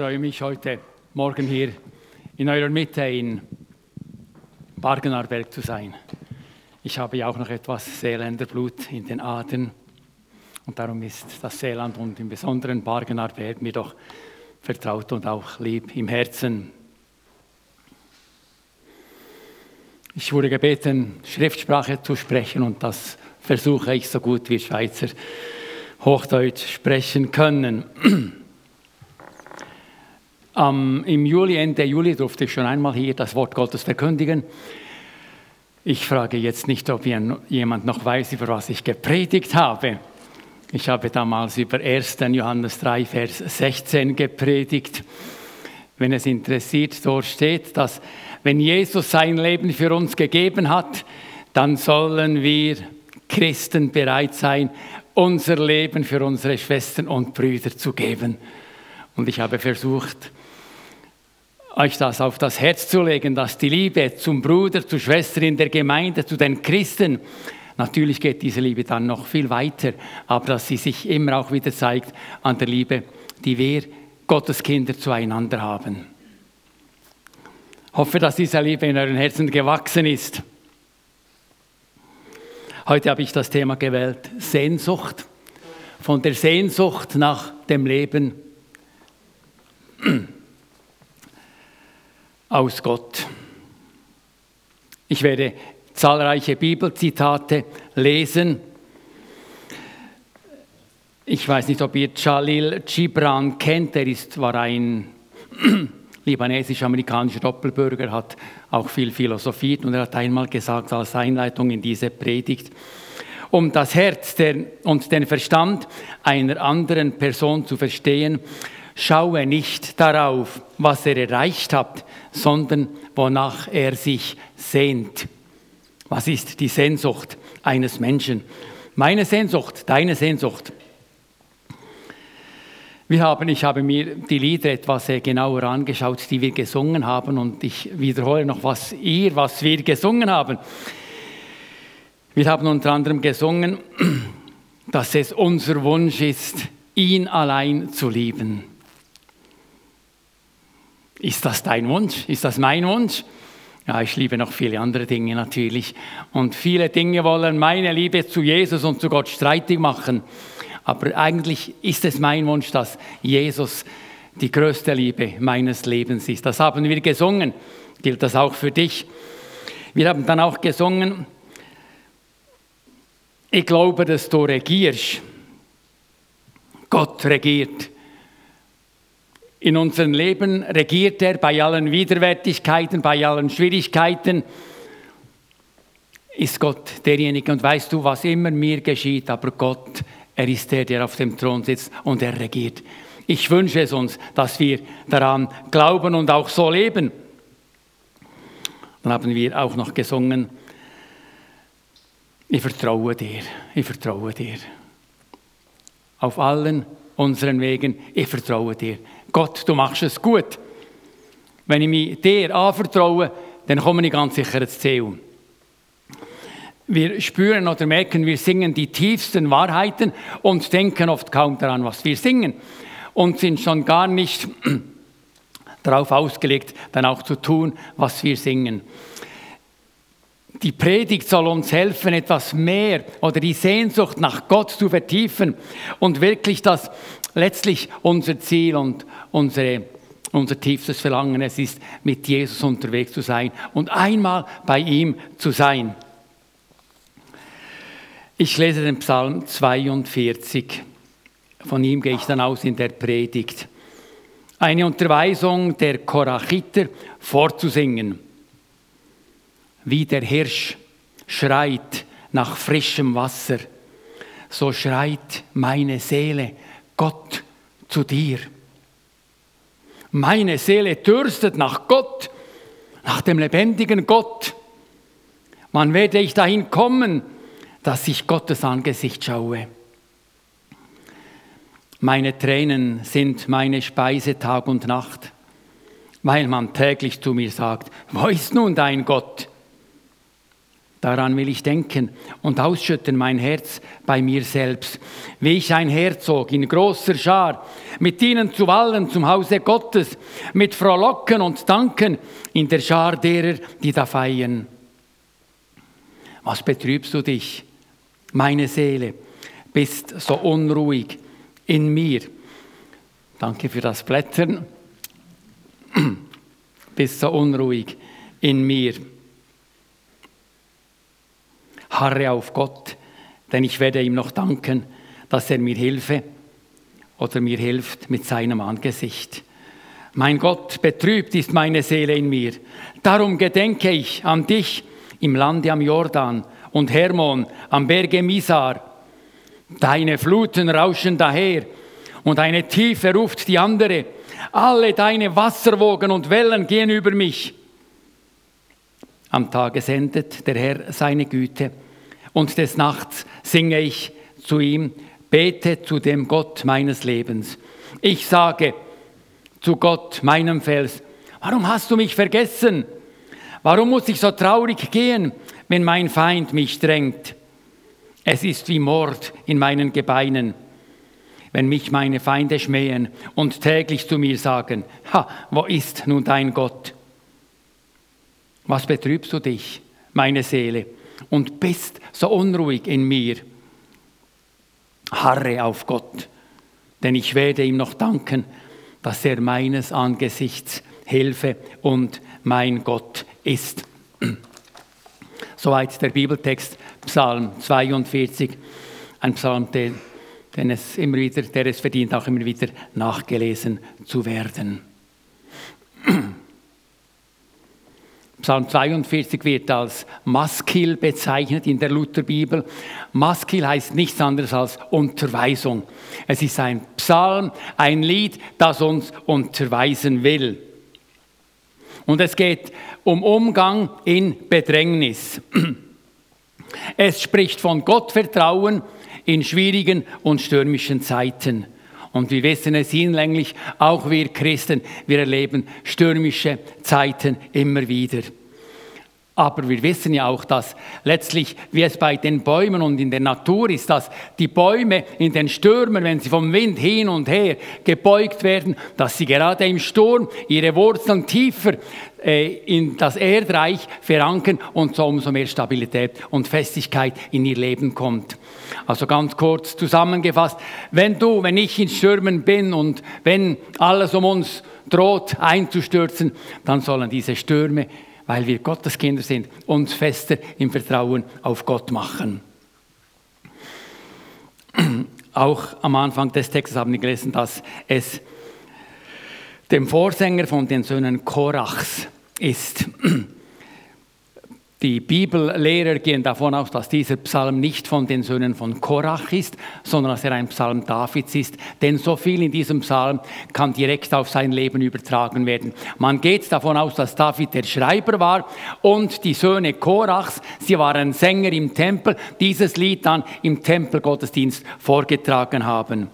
freue mich heute Morgen hier in eurer Mitte in Bargenarberg zu sein. Ich habe ja auch noch etwas Seeländer Blut in den Adern und darum ist das Seeland und im Besonderen Bargenarberg mir doch vertraut und auch lieb im Herzen. Ich wurde gebeten, Schriftsprache zu sprechen und das versuche ich so gut wie Schweizer Hochdeutsch sprechen können. Ähm, Im Juli, Ende Juli durfte ich schon einmal hier das Wort Gottes verkündigen. Ich frage jetzt nicht, ob jemand noch weiß, über was ich gepredigt habe. Ich habe damals über 1. Johannes 3, Vers 16 gepredigt. Wenn es interessiert, dort steht, dass wenn Jesus sein Leben für uns gegeben hat, dann sollen wir Christen bereit sein, unser Leben für unsere Schwestern und Brüder zu geben. Und ich habe versucht, euch das auf das Herz zu legen, dass die Liebe zum Bruder, zur Schwester in der Gemeinde, zu den Christen, natürlich geht diese Liebe dann noch viel weiter, aber dass sie sich immer auch wieder zeigt an der Liebe, die wir Gottes Kinder zueinander haben. Ich hoffe, dass diese Liebe in euren Herzen gewachsen ist. Heute habe ich das Thema gewählt, Sehnsucht. Von der Sehnsucht nach dem Leben aus Gott. Ich werde zahlreiche Bibelzitate lesen. Ich weiß nicht, ob ihr Jalil Gibran kennt. Er ist, war ein libanesisch-amerikanischer Doppelbürger, hat auch viel philosophiert und er hat einmal gesagt als Einleitung in diese Predigt, um das Herz und den Verstand einer anderen Person zu verstehen, schaue nicht darauf, was er erreicht hat, sondern wonach er sich sehnt. Was ist die Sehnsucht eines Menschen? Meine Sehnsucht, deine Sehnsucht. Wir haben, ich habe mir die Lieder etwas äh, genauer angeschaut, die wir gesungen haben und ich wiederhole noch, was ihr, was wir gesungen haben. Wir haben unter anderem gesungen, dass es unser Wunsch ist, ihn allein zu lieben. Ist das dein Wunsch? Ist das mein Wunsch? Ja, ich liebe noch viele andere Dinge natürlich. Und viele Dinge wollen meine Liebe zu Jesus und zu Gott streitig machen. Aber eigentlich ist es mein Wunsch, dass Jesus die größte Liebe meines Lebens ist. Das haben wir gesungen. Gilt das auch für dich? Wir haben dann auch gesungen, ich glaube, dass du regierst. Gott regiert. In unserem Leben regiert er bei allen Widerwärtigkeiten, bei allen Schwierigkeiten. Ist Gott derjenige und weißt du, was immer mir geschieht, aber Gott, er ist der, der auf dem Thron sitzt und er regiert. Ich wünsche es uns, dass wir daran glauben und auch so leben. Dann haben wir auch noch gesungen, ich vertraue dir, ich vertraue dir. Auf allen unseren Wegen, ich vertraue dir. Gott, du machst es gut. Wenn ich mich dir anvertraue, dann komme ich ganz sicher ins Ziel. Wir spüren oder merken, wir singen die tiefsten Wahrheiten und denken oft kaum daran, was wir singen. Und sind schon gar nicht darauf ausgelegt, dann auch zu tun, was wir singen. Die Predigt soll uns helfen, etwas mehr oder die Sehnsucht nach Gott zu vertiefen und wirklich das letztlich unser Ziel und unsere, unser tiefstes Verlangen es ist, mit Jesus unterwegs zu sein und einmal bei ihm zu sein. Ich lese den Psalm 42. Von ihm gehe ich dann aus in der Predigt. Eine Unterweisung der Korachiter vorzusingen. Wie der Hirsch schreit nach frischem Wasser, so schreit meine Seele Gott zu dir. Meine Seele dürstet nach Gott, nach dem lebendigen Gott. Wann werde ich dahin kommen, dass ich Gottes Angesicht schaue? Meine Tränen sind meine Speise Tag und Nacht, weil man täglich zu mir sagt, wo ist nun dein Gott? Daran will ich denken und ausschütten mein Herz bei mir selbst, wie ich ein Herzog in großer Schar, mit ihnen zu wallen zum Hause Gottes, mit Frohlocken und Danken in der Schar derer, die da feiern. Was betrübst du dich, meine Seele, bist so unruhig in mir? Danke für das Blättern. bist so unruhig in mir harre auf Gott, denn ich werde ihm noch danken, dass er mir hilfe oder mir hilft mit seinem Angesicht. Mein Gott, betrübt ist meine Seele in mir. Darum gedenke ich an dich im Lande am Jordan und Hermon am Berge Misar. Deine Fluten rauschen daher und eine Tiefe ruft die andere. Alle deine Wasserwogen und Wellen gehen über mich. Am Tage sendet der Herr seine Güte und des Nachts singe ich zu ihm, bete zu dem Gott meines Lebens. Ich sage zu Gott, meinem Fels, warum hast du mich vergessen? Warum muss ich so traurig gehen, wenn mein Feind mich drängt? Es ist wie Mord in meinen Gebeinen, wenn mich meine Feinde schmähen und täglich zu mir sagen, ha, wo ist nun dein Gott? Was betrübst du dich, meine Seele, und bist so unruhig in mir? Harre auf Gott, denn ich werde ihm noch danken, dass er meines Angesichts Hilfe und mein Gott ist. Soweit der Bibeltext Psalm 42, ein Psalm, den, den es immer wieder, der es verdient, auch immer wieder nachgelesen zu werden. Psalm 42 wird als Maskil bezeichnet in der Lutherbibel. Maskil heißt nichts anderes als Unterweisung. Es ist ein Psalm, ein Lied, das uns unterweisen will. Und es geht um Umgang in Bedrängnis. Es spricht von Gottvertrauen in schwierigen und stürmischen Zeiten. Und wir wissen es hinlänglich, auch wir Christen, wir erleben stürmische Zeiten immer wieder. Aber wir wissen ja auch, dass letztlich, wie es bei den Bäumen und in der Natur ist, dass die Bäume in den Stürmen, wenn sie vom Wind hin und her gebeugt werden, dass sie gerade im Sturm ihre Wurzeln tiefer äh, in das Erdreich verankern und so umso mehr Stabilität und Festigkeit in ihr Leben kommt. Also ganz kurz zusammengefasst, wenn du, wenn ich in Stürmen bin und wenn alles um uns droht einzustürzen, dann sollen diese Stürme weil wir Gottes Kinder sind, uns fester im Vertrauen auf Gott machen. Auch am Anfang des Textes haben wir gelesen, dass es dem Vorsänger von den Söhnen Korachs ist. Die Bibellehrer gehen davon aus, dass dieser Psalm nicht von den Söhnen von Korach ist, sondern dass er ein Psalm Davids ist. Denn so viel in diesem Psalm kann direkt auf sein Leben übertragen werden. Man geht davon aus, dass David der Schreiber war und die Söhne Korachs, sie waren Sänger im Tempel, dieses Lied dann im Tempelgottesdienst vorgetragen haben.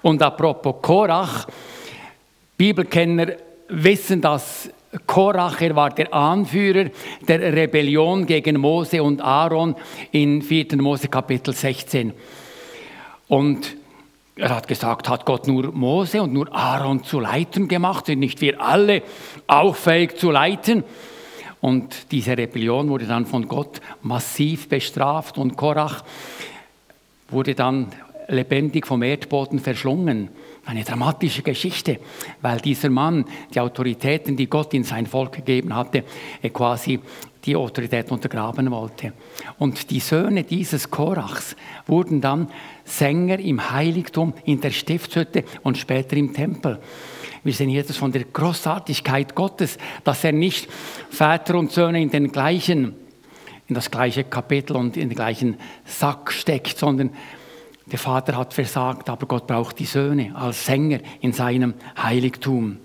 Und apropos Korach, Bibelkenner wissen, dass Korach, er war der Anführer der Rebellion gegen Mose und Aaron in 4. Mose Kapitel 16. Und er hat gesagt, hat Gott nur Mose und nur Aaron zu leiten gemacht, sind nicht wir alle auch fähig zu leiten? Und diese Rebellion wurde dann von Gott massiv bestraft und Korach wurde dann lebendig vom Erdboden verschlungen. Eine dramatische Geschichte, weil dieser Mann die Autoritäten, die Gott in sein Volk gegeben hatte, quasi die Autorität untergraben wollte. Und die Söhne dieses Korachs wurden dann Sänger im Heiligtum, in der Stiftshütte und später im Tempel. Wir sehen hier das von der Großartigkeit Gottes, dass er nicht Väter und Söhne in den gleichen in das gleiche Kapitel und in den gleichen Sack steckt, sondern der Vater hat versagt, aber Gott braucht die Söhne als Sänger in seinem Heiligtum.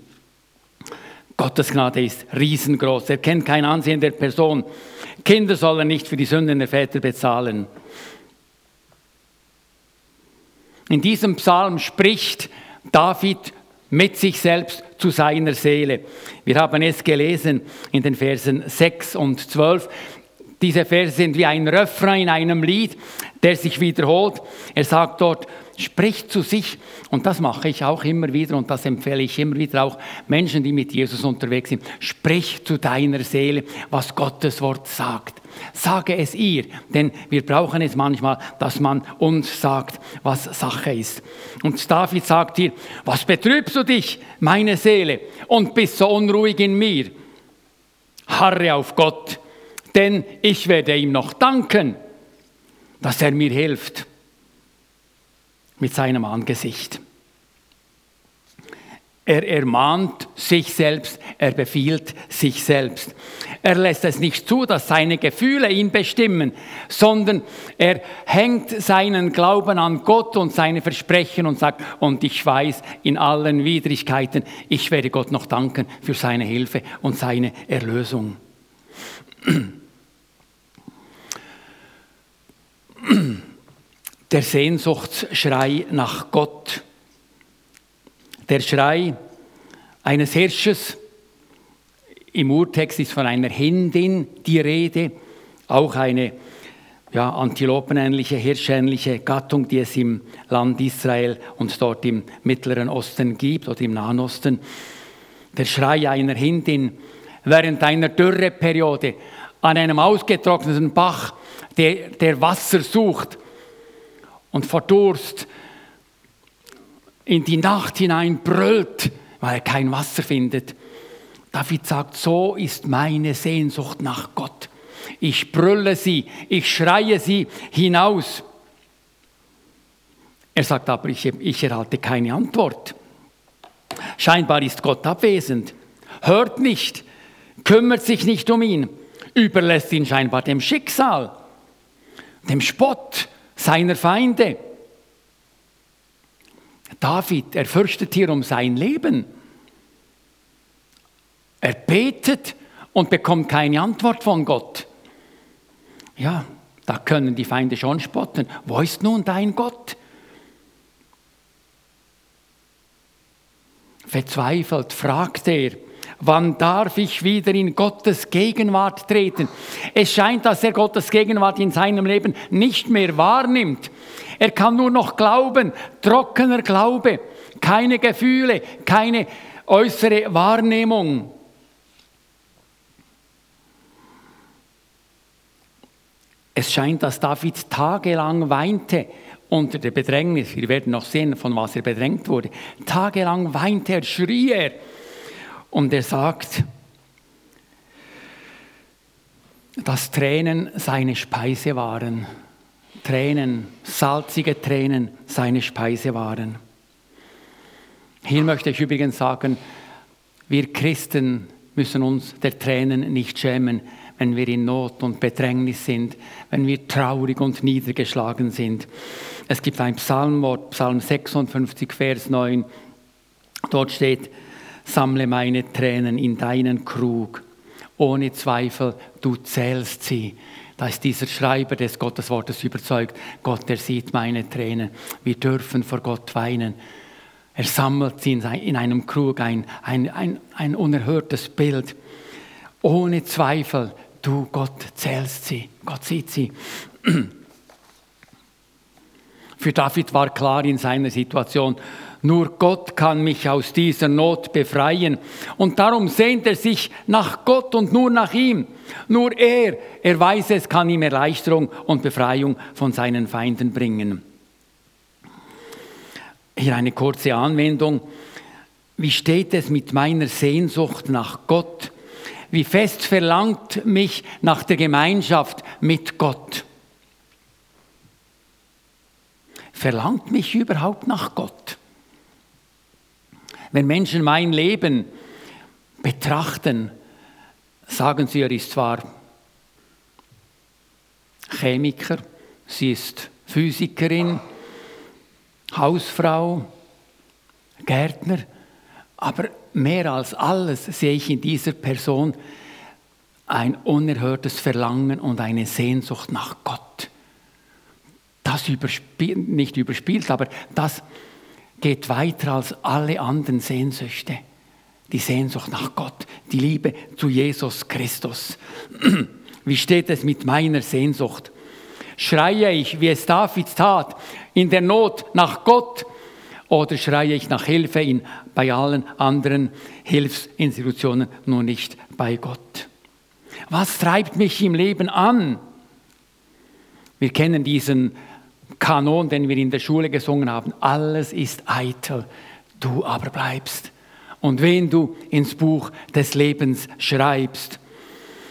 Gottes Gnade ist riesengroß. Er kennt kein Ansehen der Person. Kinder soll er nicht für die Sünden der Väter bezahlen. In diesem Psalm spricht David mit sich selbst zu seiner Seele. Wir haben es gelesen in den Versen 6 und 12. Diese Verse sind wie ein Refrain in einem Lied, der sich wiederholt. Er sagt dort, sprich zu sich. Und das mache ich auch immer wieder und das empfehle ich immer wieder auch Menschen, die mit Jesus unterwegs sind. Sprich zu deiner Seele, was Gottes Wort sagt. Sage es ihr, denn wir brauchen es manchmal, dass man uns sagt, was Sache ist. Und David sagt hier, was betrübst du dich, meine Seele, und bist so unruhig in mir? Harre auf Gott, denn ich werde ihm noch danken, dass er mir hilft mit seinem Angesicht. Er ermahnt sich selbst, er befiehlt sich selbst. Er lässt es nicht zu, dass seine Gefühle ihn bestimmen, sondern er hängt seinen Glauben an Gott und seine Versprechen und sagt, und ich weiß in allen Widrigkeiten, ich werde Gott noch danken für seine Hilfe und seine Erlösung. Der Sehnsuchtsschrei nach Gott. Der Schrei eines Hirsches, im Urtext ist von einer Hindin die Rede, auch eine ja, antilopenähnliche, hirschähnliche Gattung, die es im Land Israel und dort im Mittleren Osten gibt oder im Nahen Osten. Der Schrei einer Hindin während einer Dürreperiode an einem ausgetrockneten Bach, der, der Wasser sucht und vor Durst in die Nacht hinein brüllt, weil er kein Wasser findet. David sagt, so ist meine Sehnsucht nach Gott. Ich brülle sie, ich schreie sie hinaus. Er sagt aber, ich, ich erhalte keine Antwort. Scheinbar ist Gott abwesend, hört nicht, kümmert sich nicht um ihn, überlässt ihn scheinbar dem Schicksal, dem Spott seiner Feinde. David, er fürchtet hier um sein Leben. Er betet und bekommt keine Antwort von Gott. Ja, da können die Feinde schon spotten. Wo ist nun dein Gott? Verzweifelt fragt er, wann darf ich wieder in Gottes Gegenwart treten? Es scheint, dass er Gottes Gegenwart in seinem Leben nicht mehr wahrnimmt. Er kann nur noch glauben, trockener Glaube, keine Gefühle, keine äußere Wahrnehmung. Es scheint, dass David tagelang weinte unter der Bedrängnis. Wir werden noch sehen, von was er bedrängt wurde. Tagelang weinte er, schrie er. Und er sagt, dass Tränen seine Speise waren. Tränen, salzige Tränen seine Speise waren. Hier möchte ich übrigens sagen, wir Christen müssen uns der Tränen nicht schämen, wenn wir in Not und Bedrängnis sind, wenn wir traurig und niedergeschlagen sind. Es gibt ein Psalmwort, Psalm 56, Vers 9. Dort steht, sammle meine Tränen in deinen Krug. Ohne Zweifel, du zählst sie. Da ist dieser Schreiber des Gotteswortes überzeugt, Gott, er sieht meine Tränen. Wir dürfen vor Gott weinen. Er sammelt sie in einem Krug, ein, ein, ein, ein unerhörtes Bild. Ohne Zweifel, du Gott zählst sie, Gott sieht sie. Für David war klar in seiner Situation, nur Gott kann mich aus dieser Not befreien. Und darum sehnt er sich nach Gott und nur nach ihm. Nur er, er weiß es, kann ihm Erleichterung und Befreiung von seinen Feinden bringen. Hier eine kurze Anwendung. Wie steht es mit meiner Sehnsucht nach Gott? Wie fest verlangt mich nach der Gemeinschaft mit Gott? Verlangt mich überhaupt nach Gott? Wenn Menschen mein Leben betrachten, sagen sie, er ist zwar Chemiker, sie ist Physikerin, Hausfrau, Gärtner, aber mehr als alles sehe ich in dieser Person ein unerhörtes Verlangen und eine Sehnsucht nach Gott. Das überspielt, nicht überspielt, aber das geht weiter als alle anderen Sehnsüchte. Die Sehnsucht nach Gott, die Liebe zu Jesus Christus. Wie steht es mit meiner Sehnsucht? Schreie ich, wie es David tat, in der Not nach Gott oder schreie ich nach Hilfe in, bei allen anderen Hilfsinstitutionen, nur nicht bei Gott? Was treibt mich im Leben an? Wir kennen diesen Kanon, den wir in der Schule gesungen haben. Alles ist eitel, du aber bleibst. Und wen du ins Buch des Lebens schreibst.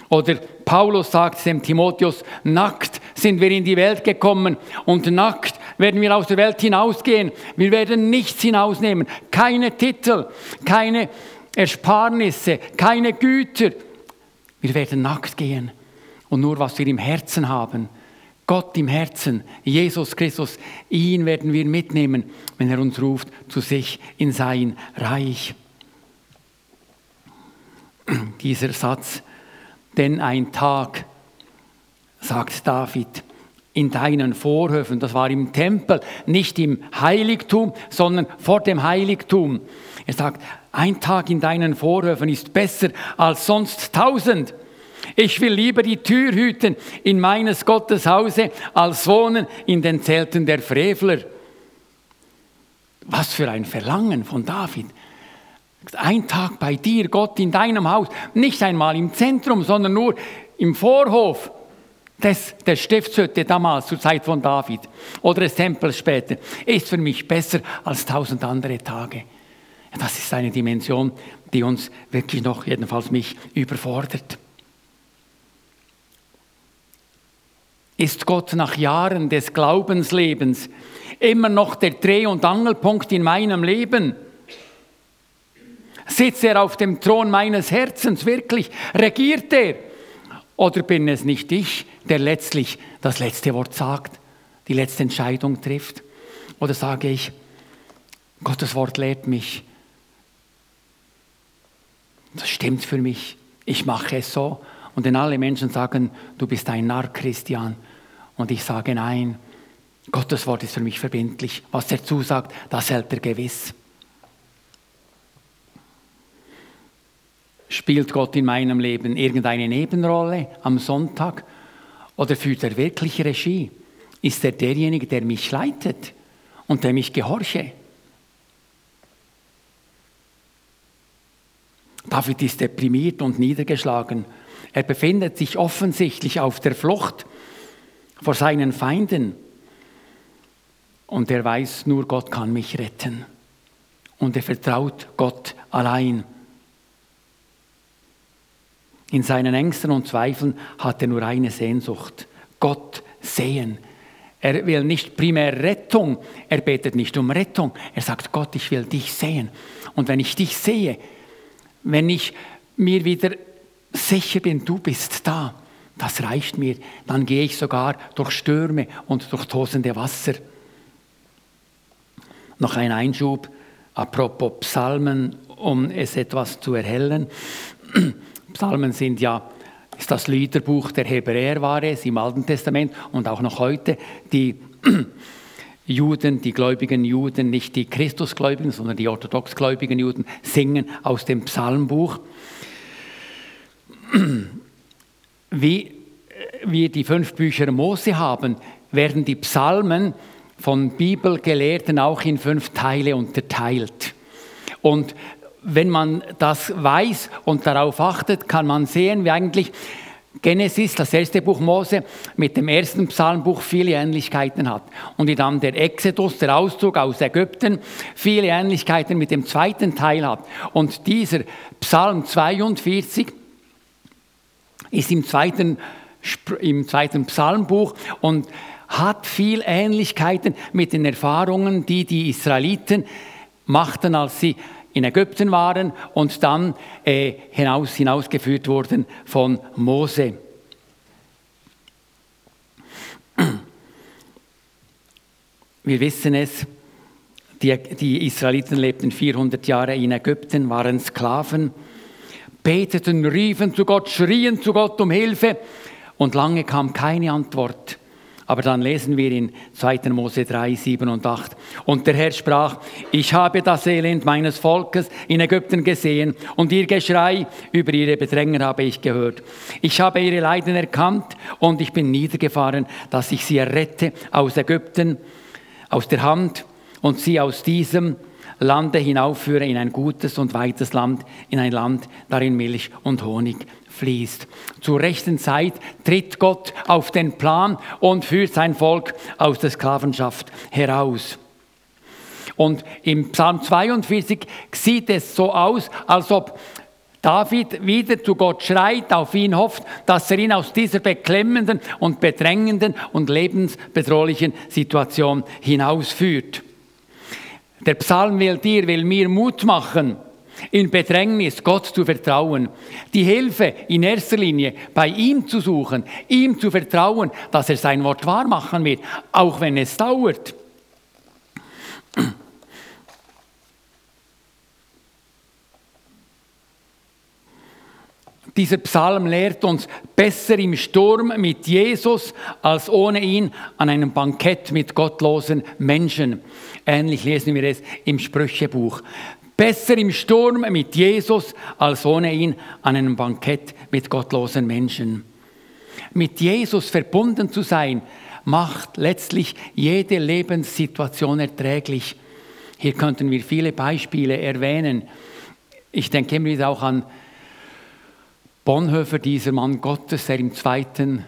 Oder Paulus sagt dem Timotheus, nackt sind wir in die Welt gekommen und nackt werden wir aus der Welt hinausgehen. Wir werden nichts hinausnehmen, keine Titel, keine Ersparnisse, keine Güter. Wir werden nackt gehen und nur was wir im Herzen haben, Gott im Herzen, Jesus Christus, ihn werden wir mitnehmen, wenn er uns ruft zu sich in sein Reich. Dieser Satz, denn ein Tag, sagt David, in deinen Vorhöfen, das war im Tempel, nicht im Heiligtum, sondern vor dem Heiligtum. Er sagt, ein Tag in deinen Vorhöfen ist besser als sonst tausend. Ich will lieber die Tür hüten in meines Gottes Hause, als wohnen in den Zelten der Frevler. Was für ein Verlangen von David. Ein Tag bei dir, Gott, in deinem Haus, nicht einmal im Zentrum, sondern nur im Vorhof des, der Stiftshütte damals zur Zeit von David oder des Tempels später, ist für mich besser als tausend andere Tage. Das ist eine Dimension, die uns wirklich noch, jedenfalls mich, überfordert. Ist Gott nach Jahren des Glaubenslebens immer noch der Dreh- und Angelpunkt in meinem Leben? Sitzt er auf dem Thron meines Herzens wirklich? Regiert er? Oder bin es nicht ich, der letztlich das letzte Wort sagt, die letzte Entscheidung trifft? Oder sage ich, Gottes Wort lehrt mich. Das stimmt für mich. Ich mache es so. Und wenn alle Menschen sagen, du bist ein Narr, Christian, und ich sage nein, Gottes Wort ist für mich verbindlich. Was er zusagt, das hält er gewiss. Spielt Gott in meinem Leben irgendeine Nebenrolle am Sonntag oder führt er wirklich Regie? Ist er derjenige, der mich leitet und der mich gehorche? David ist deprimiert und niedergeschlagen. Er befindet sich offensichtlich auf der Flucht vor seinen Feinden. Und er weiß, nur Gott kann mich retten. Und er vertraut Gott allein. In seinen Ängsten und Zweifeln hat er nur eine Sehnsucht, Gott sehen. Er will nicht primär Rettung, er betet nicht um Rettung, er sagt, Gott, ich will dich sehen. Und wenn ich dich sehe, wenn ich mir wieder sicher bin, du bist da, das reicht mir. Dann gehe ich sogar durch Stürme und durch tosende Wasser. Noch ein Einschub, apropos Psalmen, um es etwas zu erhellen. Psalmen sind ja, ist das Liederbuch der Hebräer war es im Alten Testament und auch noch heute. Die Juden, die gläubigen Juden, nicht die Christusgläubigen, sondern die orthodoxgläubigen Juden, singen aus dem Psalmbuch wie wir die fünf Bücher Mose haben, werden die Psalmen von Bibelgelehrten auch in fünf Teile unterteilt. Und wenn man das weiß und darauf achtet, kann man sehen, wie eigentlich Genesis, das erste Buch Mose, mit dem ersten Psalmbuch viele Ähnlichkeiten hat. Und wie dann der Exodus, der Auszug aus Ägypten, viele Ähnlichkeiten mit dem zweiten Teil hat. Und dieser Psalm 42 ist im zweiten, im zweiten Psalmbuch und hat viel Ähnlichkeiten mit den Erfahrungen, die die Israeliten machten, als sie in Ägypten waren und dann äh, hinaus, hinausgeführt wurden von Mose. Wir wissen es, die, die Israeliten lebten 400 Jahre in Ägypten, waren Sklaven beteten, riefen zu Gott, schrien zu Gott um Hilfe und lange kam keine Antwort. Aber dann lesen wir in 2. Mose 3, 7 und 8. Und der Herr sprach, ich habe das Elend meines Volkes in Ägypten gesehen und ihr Geschrei über ihre Bedränger habe ich gehört. Ich habe ihre Leiden erkannt und ich bin niedergefahren, dass ich sie errette aus Ägypten, aus der Hand und sie aus diesem Lande hinaufführe in ein gutes und weites Land, in ein Land, darin Milch und Honig fließt. Zur rechten Zeit tritt Gott auf den Plan und führt sein Volk aus der Sklavenschaft heraus. Und im Psalm 42 sieht es so aus, als ob David wieder zu Gott schreit, auf ihn hofft, dass er ihn aus dieser beklemmenden und bedrängenden und lebensbedrohlichen Situation hinausführt. Der Psalm will dir, will mir Mut machen, in Bedrängnis Gott zu vertrauen, die Hilfe in erster Linie bei ihm zu suchen, ihm zu vertrauen, dass er sein Wort wahr machen wird, auch wenn es dauert. Dieser Psalm lehrt uns, besser im Sturm mit Jesus als ohne ihn an einem Bankett mit gottlosen Menschen. Ähnlich lesen wir es im Sprüchebuch. Besser im Sturm mit Jesus als ohne ihn an einem Bankett mit gottlosen Menschen. Mit Jesus verbunden zu sein, macht letztlich jede Lebenssituation erträglich. Hier könnten wir viele Beispiele erwähnen. Ich denke immer wieder auch an Bonhoeffer, dieser Mann Gottes, der im zweiten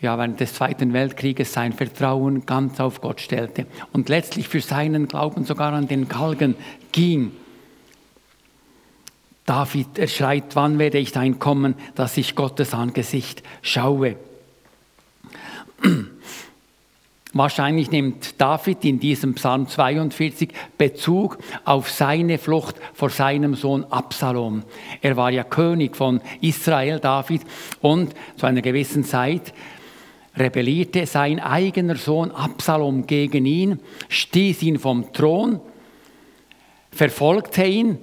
ja, während des Zweiten Weltkrieges sein Vertrauen ganz auf Gott stellte und letztlich für seinen Glauben sogar an den Galgen ging. David erschreit, wann werde ich dahin kommen, dass ich Gottes Angesicht schaue. Wahrscheinlich nimmt David in diesem Psalm 42 Bezug auf seine Flucht vor seinem Sohn Absalom. Er war ja König von Israel, David, und zu einer gewissen Zeit rebellierte sein eigener Sohn Absalom gegen ihn, stieß ihn vom Thron, verfolgte ihn,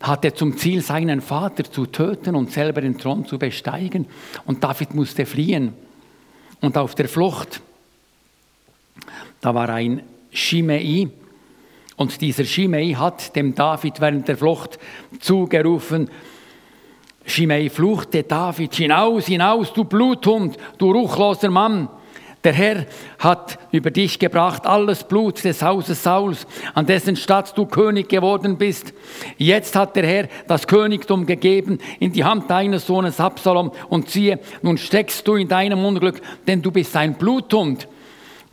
hatte zum Ziel, seinen Vater zu töten und selber den Thron zu besteigen. Und David musste fliehen. Und auf der Flucht, da war ein Shimei. Und dieser Shimei hat dem David während der Flucht zugerufen, Shimei fluchte David, hinaus, hinaus, du Bluthund, du ruchloser Mann. Der Herr hat über dich gebracht alles Blut des Hauses Sauls, an dessen Stadt du König geworden bist. Jetzt hat der Herr das Königtum gegeben in die Hand deines Sohnes Absalom und siehe, nun steckst du in deinem Unglück, denn du bist ein Bluthund.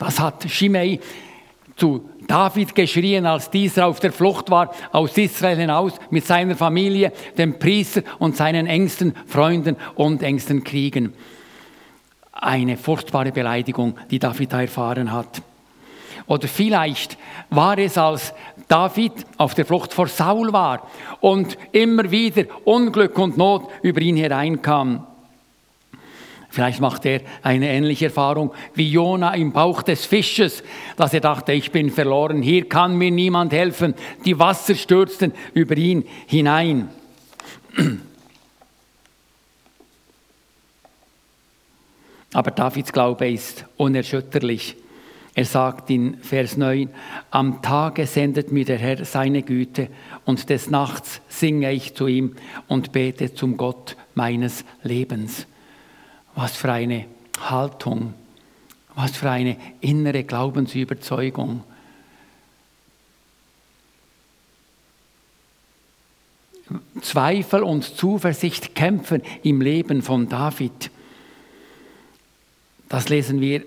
Das hat Shimei zu David geschrien, als dieser auf der Flucht war aus Israel hinaus mit seiner Familie, dem Priester und seinen engsten Freunden und engsten Kriegen eine furchtbare Beleidigung, die David da erfahren hat. Oder vielleicht war es, als David auf der Flucht vor Saul war und immer wieder Unglück und Not über ihn hereinkam. Vielleicht macht er eine ähnliche Erfahrung wie Jona im Bauch des Fisches, dass er dachte, ich bin verloren, hier kann mir niemand helfen. Die Wasser stürzten über ihn hinein. Aber Davids Glaube ist unerschütterlich. Er sagt in Vers 9, am Tage sendet mir der Herr seine Güte und des Nachts singe ich zu ihm und bete zum Gott meines Lebens. Was für eine Haltung, was für eine innere Glaubensüberzeugung. Zweifel und Zuversicht kämpfen im Leben von David. Das lesen wir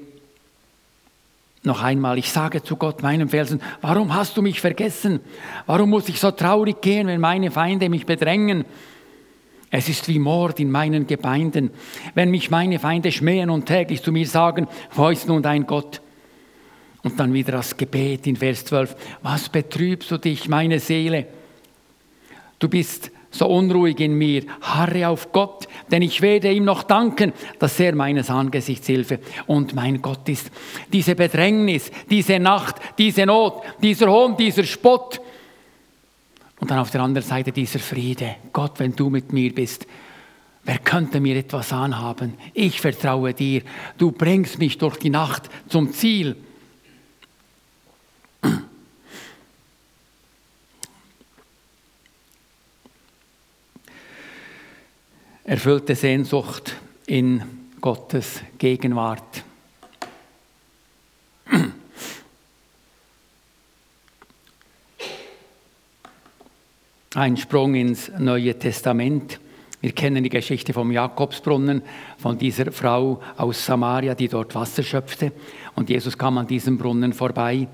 noch einmal. Ich sage zu Gott, meinem Felsen, warum hast du mich vergessen? Warum muss ich so traurig gehen, wenn meine Feinde mich bedrängen? Es ist wie Mord in meinen Gemeinden, wenn mich meine Feinde schmähen und täglich zu mir sagen, wo ist nun dein Gott? Und dann wieder das Gebet in Vers 12. Was betrübst du dich, meine Seele? Du bist so unruhig in mir. Harre auf Gott, denn ich werde ihm noch danken, dass er meines Angesichts Hilfe und mein Gott ist. Diese Bedrängnis, diese Nacht, diese Not, dieser Hohn, dieser Spott. Und dann auf der anderen Seite dieser Friede. Gott, wenn du mit mir bist, Wer könnte mir etwas anhaben? Ich vertraue dir. Du bringst mich durch die Nacht zum Ziel. Erfüllte Sehnsucht in Gottes Gegenwart. Ein Sprung ins Neue Testament. Wir kennen die Geschichte vom Jakobsbrunnen, von dieser Frau aus Samaria, die dort Wasser schöpfte. Und Jesus kam an diesem Brunnen vorbei.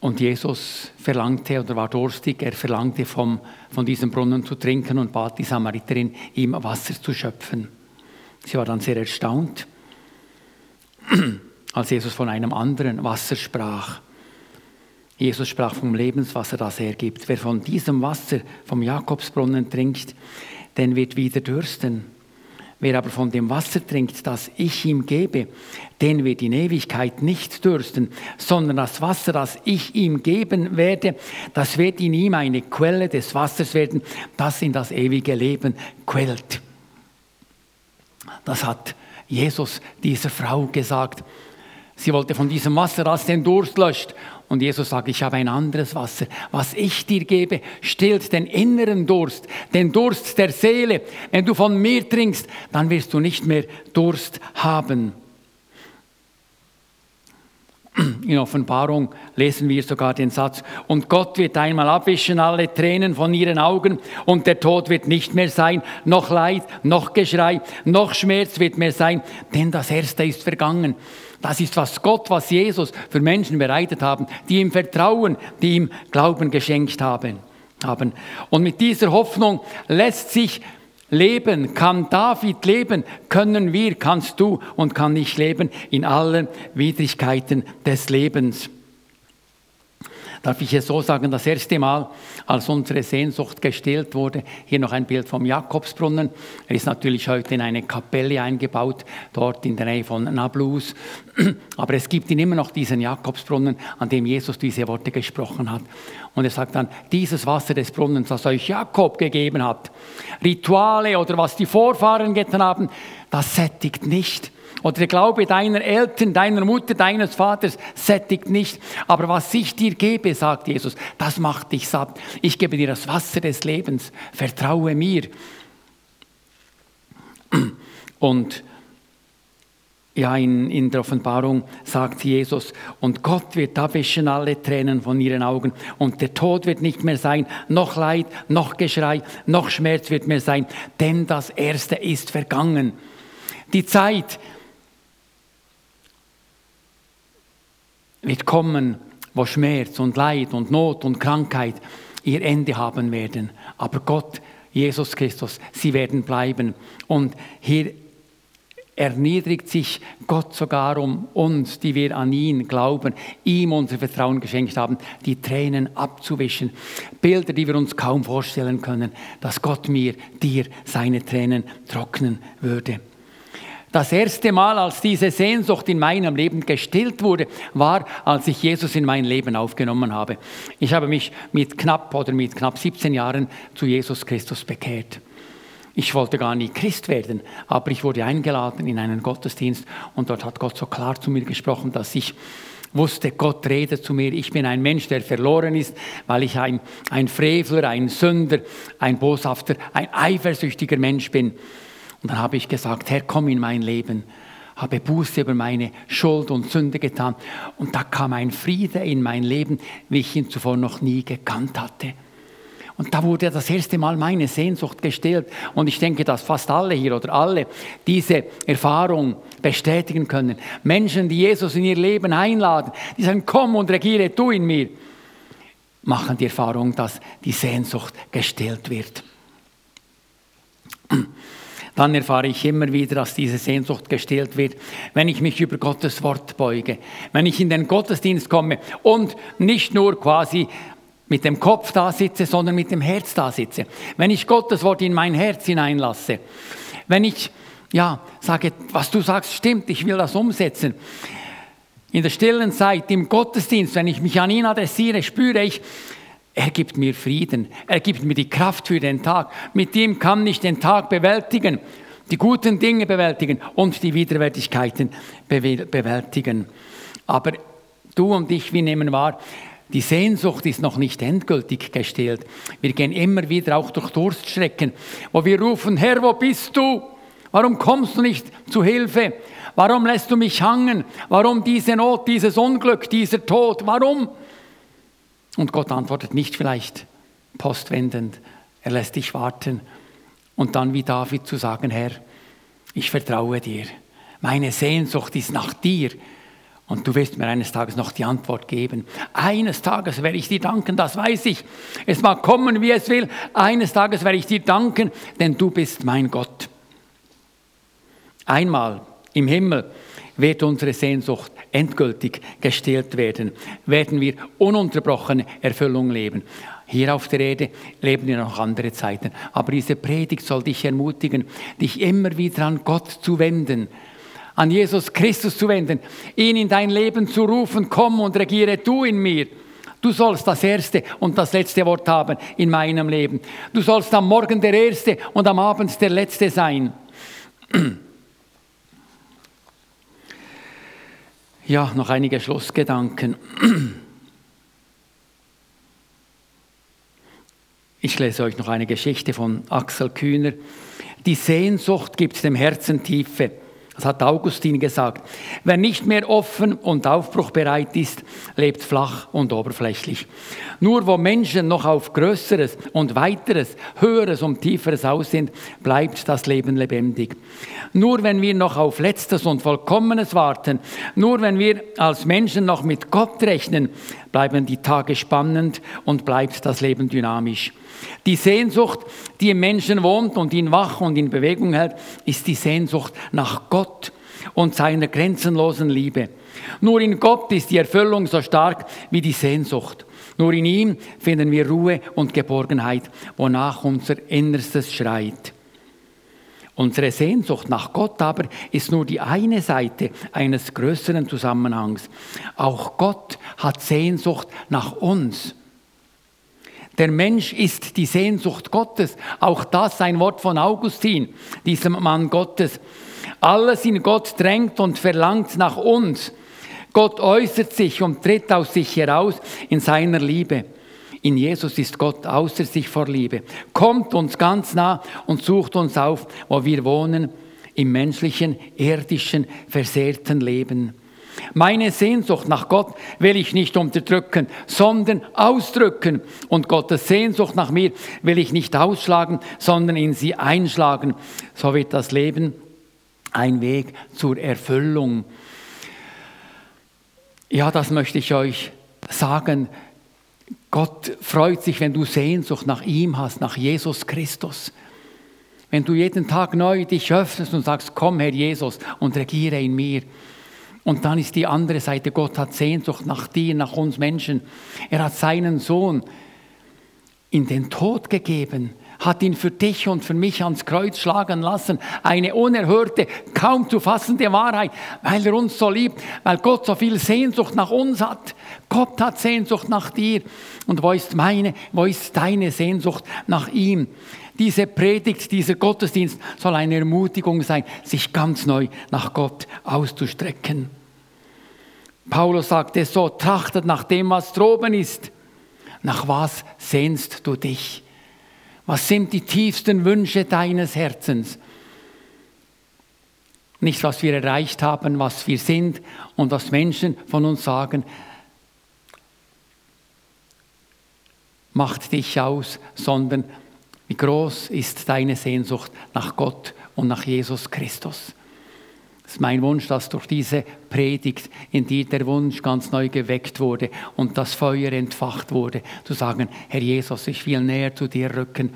Und Jesus verlangte oder war durstig, er verlangte vom, von diesem Brunnen zu trinken und bat die Samariterin, ihm Wasser zu schöpfen. Sie war dann sehr erstaunt, als Jesus von einem anderen Wasser sprach. Jesus sprach vom Lebenswasser, das er gibt. Wer von diesem Wasser vom Jakobsbrunnen trinkt, den wird wieder dürsten. Wer aber von dem Wasser trinkt, das ich ihm gebe, den wird in Ewigkeit nicht dürsten, sondern das Wasser, das ich ihm geben werde, das wird in ihm eine Quelle des Wassers werden, das in das ewige Leben quält. Das hat Jesus dieser Frau gesagt. Sie wollte von diesem Wasser, das den Durst löscht. Und Jesus sagt, ich habe ein anderes Wasser. Was ich dir gebe, stillt den inneren Durst, den Durst der Seele. Wenn du von mir trinkst, dann wirst du nicht mehr Durst haben. In Offenbarung lesen wir sogar den Satz, und Gott wird einmal abwischen alle Tränen von ihren Augen und der Tod wird nicht mehr sein, noch Leid, noch Geschrei, noch Schmerz wird mehr sein, denn das Erste ist vergangen. Das ist, was Gott, was Jesus für Menschen bereitet haben, die ihm vertrauen, die ihm Glauben geschenkt haben. Und mit dieser Hoffnung lässt sich leben, kann David leben, können wir, kannst du und kann ich leben in allen Widrigkeiten des Lebens darf ich es so sagen, das erste Mal, als unsere Sehnsucht gestillt wurde, hier noch ein Bild vom Jakobsbrunnen. Er ist natürlich heute in eine Kapelle eingebaut, dort in der Nähe von Nablus. Aber es gibt ihn immer noch diesen Jakobsbrunnen, an dem Jesus diese Worte gesprochen hat. Und er sagt dann, dieses Wasser des Brunnens, das euch Jakob gegeben hat, Rituale oder was die Vorfahren getan haben, das sättigt nicht oder der Glaube deiner Eltern, deiner Mutter, deines Vaters sättigt nicht. Aber was ich dir gebe, sagt Jesus, das macht dich satt. Ich gebe dir das Wasser des Lebens. Vertraue mir. Und ja, in, in der Offenbarung sagt Jesus, und Gott wird abwischen alle Tränen von ihren Augen und der Tod wird nicht mehr sein, noch Leid, noch Geschrei, noch Schmerz wird mehr sein, denn das Erste ist vergangen. Die Zeit, wird kommen, wo Schmerz und Leid und Not und Krankheit ihr Ende haben werden. Aber Gott, Jesus Christus, sie werden bleiben. Und hier erniedrigt sich Gott sogar um uns, die wir an ihn glauben, ihm unser Vertrauen geschenkt haben, die Tränen abzuwischen. Bilder, die wir uns kaum vorstellen können, dass Gott mir, dir seine Tränen trocknen würde. Das erste Mal, als diese Sehnsucht in meinem Leben gestillt wurde, war, als ich Jesus in mein Leben aufgenommen habe. Ich habe mich mit knapp oder mit knapp 17 Jahren zu Jesus Christus bekehrt. Ich wollte gar nie Christ werden, aber ich wurde eingeladen in einen Gottesdienst und dort hat Gott so klar zu mir gesprochen, dass ich wusste, Gott redet zu mir. Ich bin ein Mensch, der verloren ist, weil ich ein, ein Frevler, ein Sünder, ein Boshafter, ein eifersüchtiger Mensch bin. Und dann habe ich gesagt, Herr, komm in mein Leben, habe Buße über meine Schuld und Sünde getan. Und da kam ein Friede in mein Leben, wie ich ihn zuvor noch nie gekannt hatte. Und da wurde das erste Mal meine Sehnsucht gestillt. Und ich denke, dass fast alle hier oder alle diese Erfahrung bestätigen können. Menschen, die Jesus in ihr Leben einladen, die sagen, komm und regiere du in mir, machen die Erfahrung, dass die Sehnsucht gestillt wird dann erfahre ich immer wieder, dass diese Sehnsucht gestillt wird, wenn ich mich über Gottes Wort beuge, wenn ich in den Gottesdienst komme und nicht nur quasi mit dem Kopf da sitze, sondern mit dem Herz da sitze. Wenn ich Gottes Wort in mein Herz hineinlasse, wenn ich ja sage, was du sagst stimmt, ich will das umsetzen. In der stillen Zeit, im Gottesdienst, wenn ich mich an ihn adressiere, spüre ich, Er gibt mir Frieden. Er gibt mir die Kraft für den Tag. Mit ihm kann ich den Tag bewältigen, die guten Dinge bewältigen und die Widerwärtigkeiten bewältigen. Aber du und ich, wir nehmen wahr, die Sehnsucht ist noch nicht endgültig gestillt. Wir gehen immer wieder auch durch Durststrecken, wo wir rufen, Herr, wo bist du? Warum kommst du nicht zu Hilfe? Warum lässt du mich hangen? Warum diese Not, dieses Unglück, dieser Tod? Warum? Und Gott antwortet nicht vielleicht postwendend. Er lässt dich warten und dann wie David zu sagen, Herr, ich vertraue dir. Meine Sehnsucht ist nach dir. Und du wirst mir eines Tages noch die Antwort geben. Eines Tages werde ich dir danken, das weiß ich. Es mag kommen, wie es will. Eines Tages werde ich dir danken, denn du bist mein Gott. Einmal im Himmel wird unsere Sehnsucht endgültig gestillt werden, werden wir ununterbrochene Erfüllung leben. Hier auf der Erde leben wir noch andere Zeiten. Aber diese Predigt soll dich ermutigen, dich immer wieder an Gott zu wenden, an Jesus Christus zu wenden, ihn in dein Leben zu rufen, komm und regiere du in mir. Du sollst das erste und das letzte Wort haben in meinem Leben. Du sollst am Morgen der Erste und am Abend der Letzte sein. Ja, noch einige Schlussgedanken. Ich lese euch noch eine Geschichte von Axel Kühner. Die Sehnsucht gibt dem Herzen Tiefe. Das hat Augustin gesagt. Wer nicht mehr offen und aufbruchbereit ist, lebt flach und oberflächlich. Nur wo Menschen noch auf Größeres und Weiteres, Höheres und Tieferes aus sind, bleibt das Leben lebendig. Nur wenn wir noch auf Letztes und Vollkommenes warten, nur wenn wir als Menschen noch mit Gott rechnen, bleiben die Tage spannend und bleibt das Leben dynamisch. Die Sehnsucht, die im Menschen wohnt und ihn wach und in Bewegung hält, ist die Sehnsucht nach Gott und seiner grenzenlosen Liebe. Nur in Gott ist die Erfüllung so stark wie die Sehnsucht. Nur in ihm finden wir Ruhe und Geborgenheit, wonach unser Innerstes schreit. Unsere Sehnsucht nach Gott aber ist nur die eine Seite eines größeren Zusammenhangs. Auch Gott hat Sehnsucht nach uns. Der Mensch ist die Sehnsucht Gottes. Auch das ein Wort von Augustin, diesem Mann Gottes. Alles in Gott drängt und verlangt nach uns. Gott äußert sich und tritt aus sich heraus in seiner Liebe. In Jesus ist Gott außer sich vor Liebe. Kommt uns ganz nah und sucht uns auf, wo wir wohnen, im menschlichen, irdischen, versehrten Leben. Meine Sehnsucht nach Gott will ich nicht unterdrücken, sondern ausdrücken. Und Gottes Sehnsucht nach mir will ich nicht ausschlagen, sondern in sie einschlagen. So wird das Leben ein Weg zur Erfüllung. Ja, das möchte ich euch sagen. Gott freut sich, wenn du Sehnsucht nach ihm hast, nach Jesus Christus. Wenn du jeden Tag neu dich öffnest und sagst, komm Herr Jesus und regiere in mir. Und dann ist die andere Seite, Gott hat Sehnsucht nach dir, nach uns Menschen. Er hat seinen Sohn in den Tod gegeben, hat ihn für dich und für mich ans Kreuz schlagen lassen. Eine unerhörte, kaum zu fassende Wahrheit, weil er uns so liebt, weil Gott so viel Sehnsucht nach uns hat. Gott hat Sehnsucht nach dir. Und wo ist meine, wo ist deine Sehnsucht nach ihm? Diese Predigt, dieser Gottesdienst soll eine Ermutigung sein, sich ganz neu nach Gott auszustrecken. Paulus sagt es so, trachtet nach dem, was droben ist. Nach was sehnst du dich? Was sind die tiefsten Wünsche deines Herzens? Nicht, was wir erreicht haben, was wir sind und was Menschen von uns sagen, macht dich aus, sondern wie groß ist deine Sehnsucht nach Gott und nach Jesus Christus. Es ist mein Wunsch, dass durch diese Predigt in dir der Wunsch ganz neu geweckt wurde und das Feuer entfacht wurde, zu sagen, Herr Jesus, ich will näher zu dir rücken.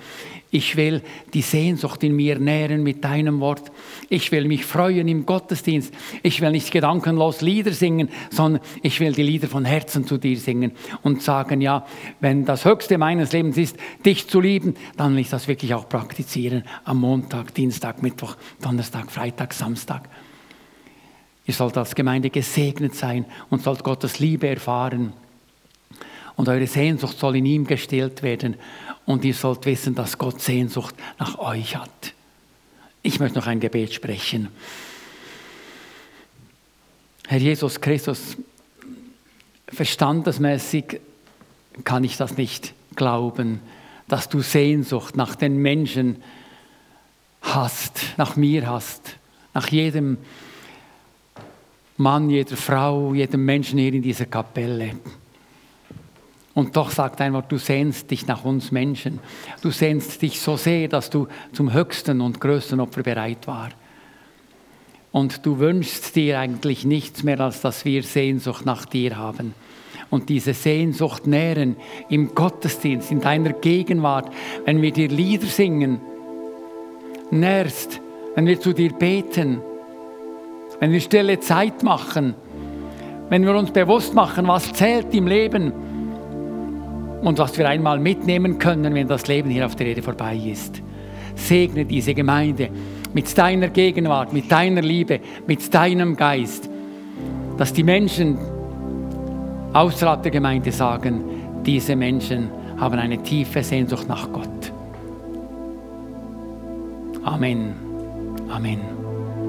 Ich will die Sehnsucht in mir nähren mit deinem Wort. Ich will mich freuen im Gottesdienst. Ich will nicht gedankenlos Lieder singen, sondern ich will die Lieder von Herzen zu dir singen und sagen, ja, wenn das Höchste meines Lebens ist, dich zu lieben, dann will ich das wirklich auch praktizieren am Montag, Dienstag, Mittwoch, Donnerstag, Freitag, Samstag. Ihr sollt als Gemeinde gesegnet sein und sollt Gottes Liebe erfahren. Und eure Sehnsucht soll in ihm gestillt werden. Und ihr sollt wissen, dass Gott Sehnsucht nach euch hat. Ich möchte noch ein Gebet sprechen. Herr Jesus Christus, verstandesmäßig kann ich das nicht glauben, dass du Sehnsucht nach den Menschen hast, nach mir hast, nach jedem Mann, jeder Frau, jedem Menschen hier in dieser Kapelle. Und doch sagt einfach, du sehnst dich nach uns Menschen. Du sehnst dich so sehr, dass du zum höchsten und größten Opfer bereit war. Und du wünschst dir eigentlich nichts mehr, als dass wir Sehnsucht nach dir haben. Und diese Sehnsucht nähren im Gottesdienst, in deiner Gegenwart, wenn wir dir Lieder singen, nährst, wenn wir zu dir beten, wenn wir stille Zeit machen, wenn wir uns bewusst machen, was zählt im Leben und was wir einmal mitnehmen können, wenn das Leben hier auf der Erde vorbei ist. Segne diese Gemeinde mit deiner Gegenwart, mit deiner Liebe, mit deinem Geist, dass die Menschen außerhalb der Gemeinde sagen, diese Menschen haben eine tiefe Sehnsucht nach Gott. Amen. Amen.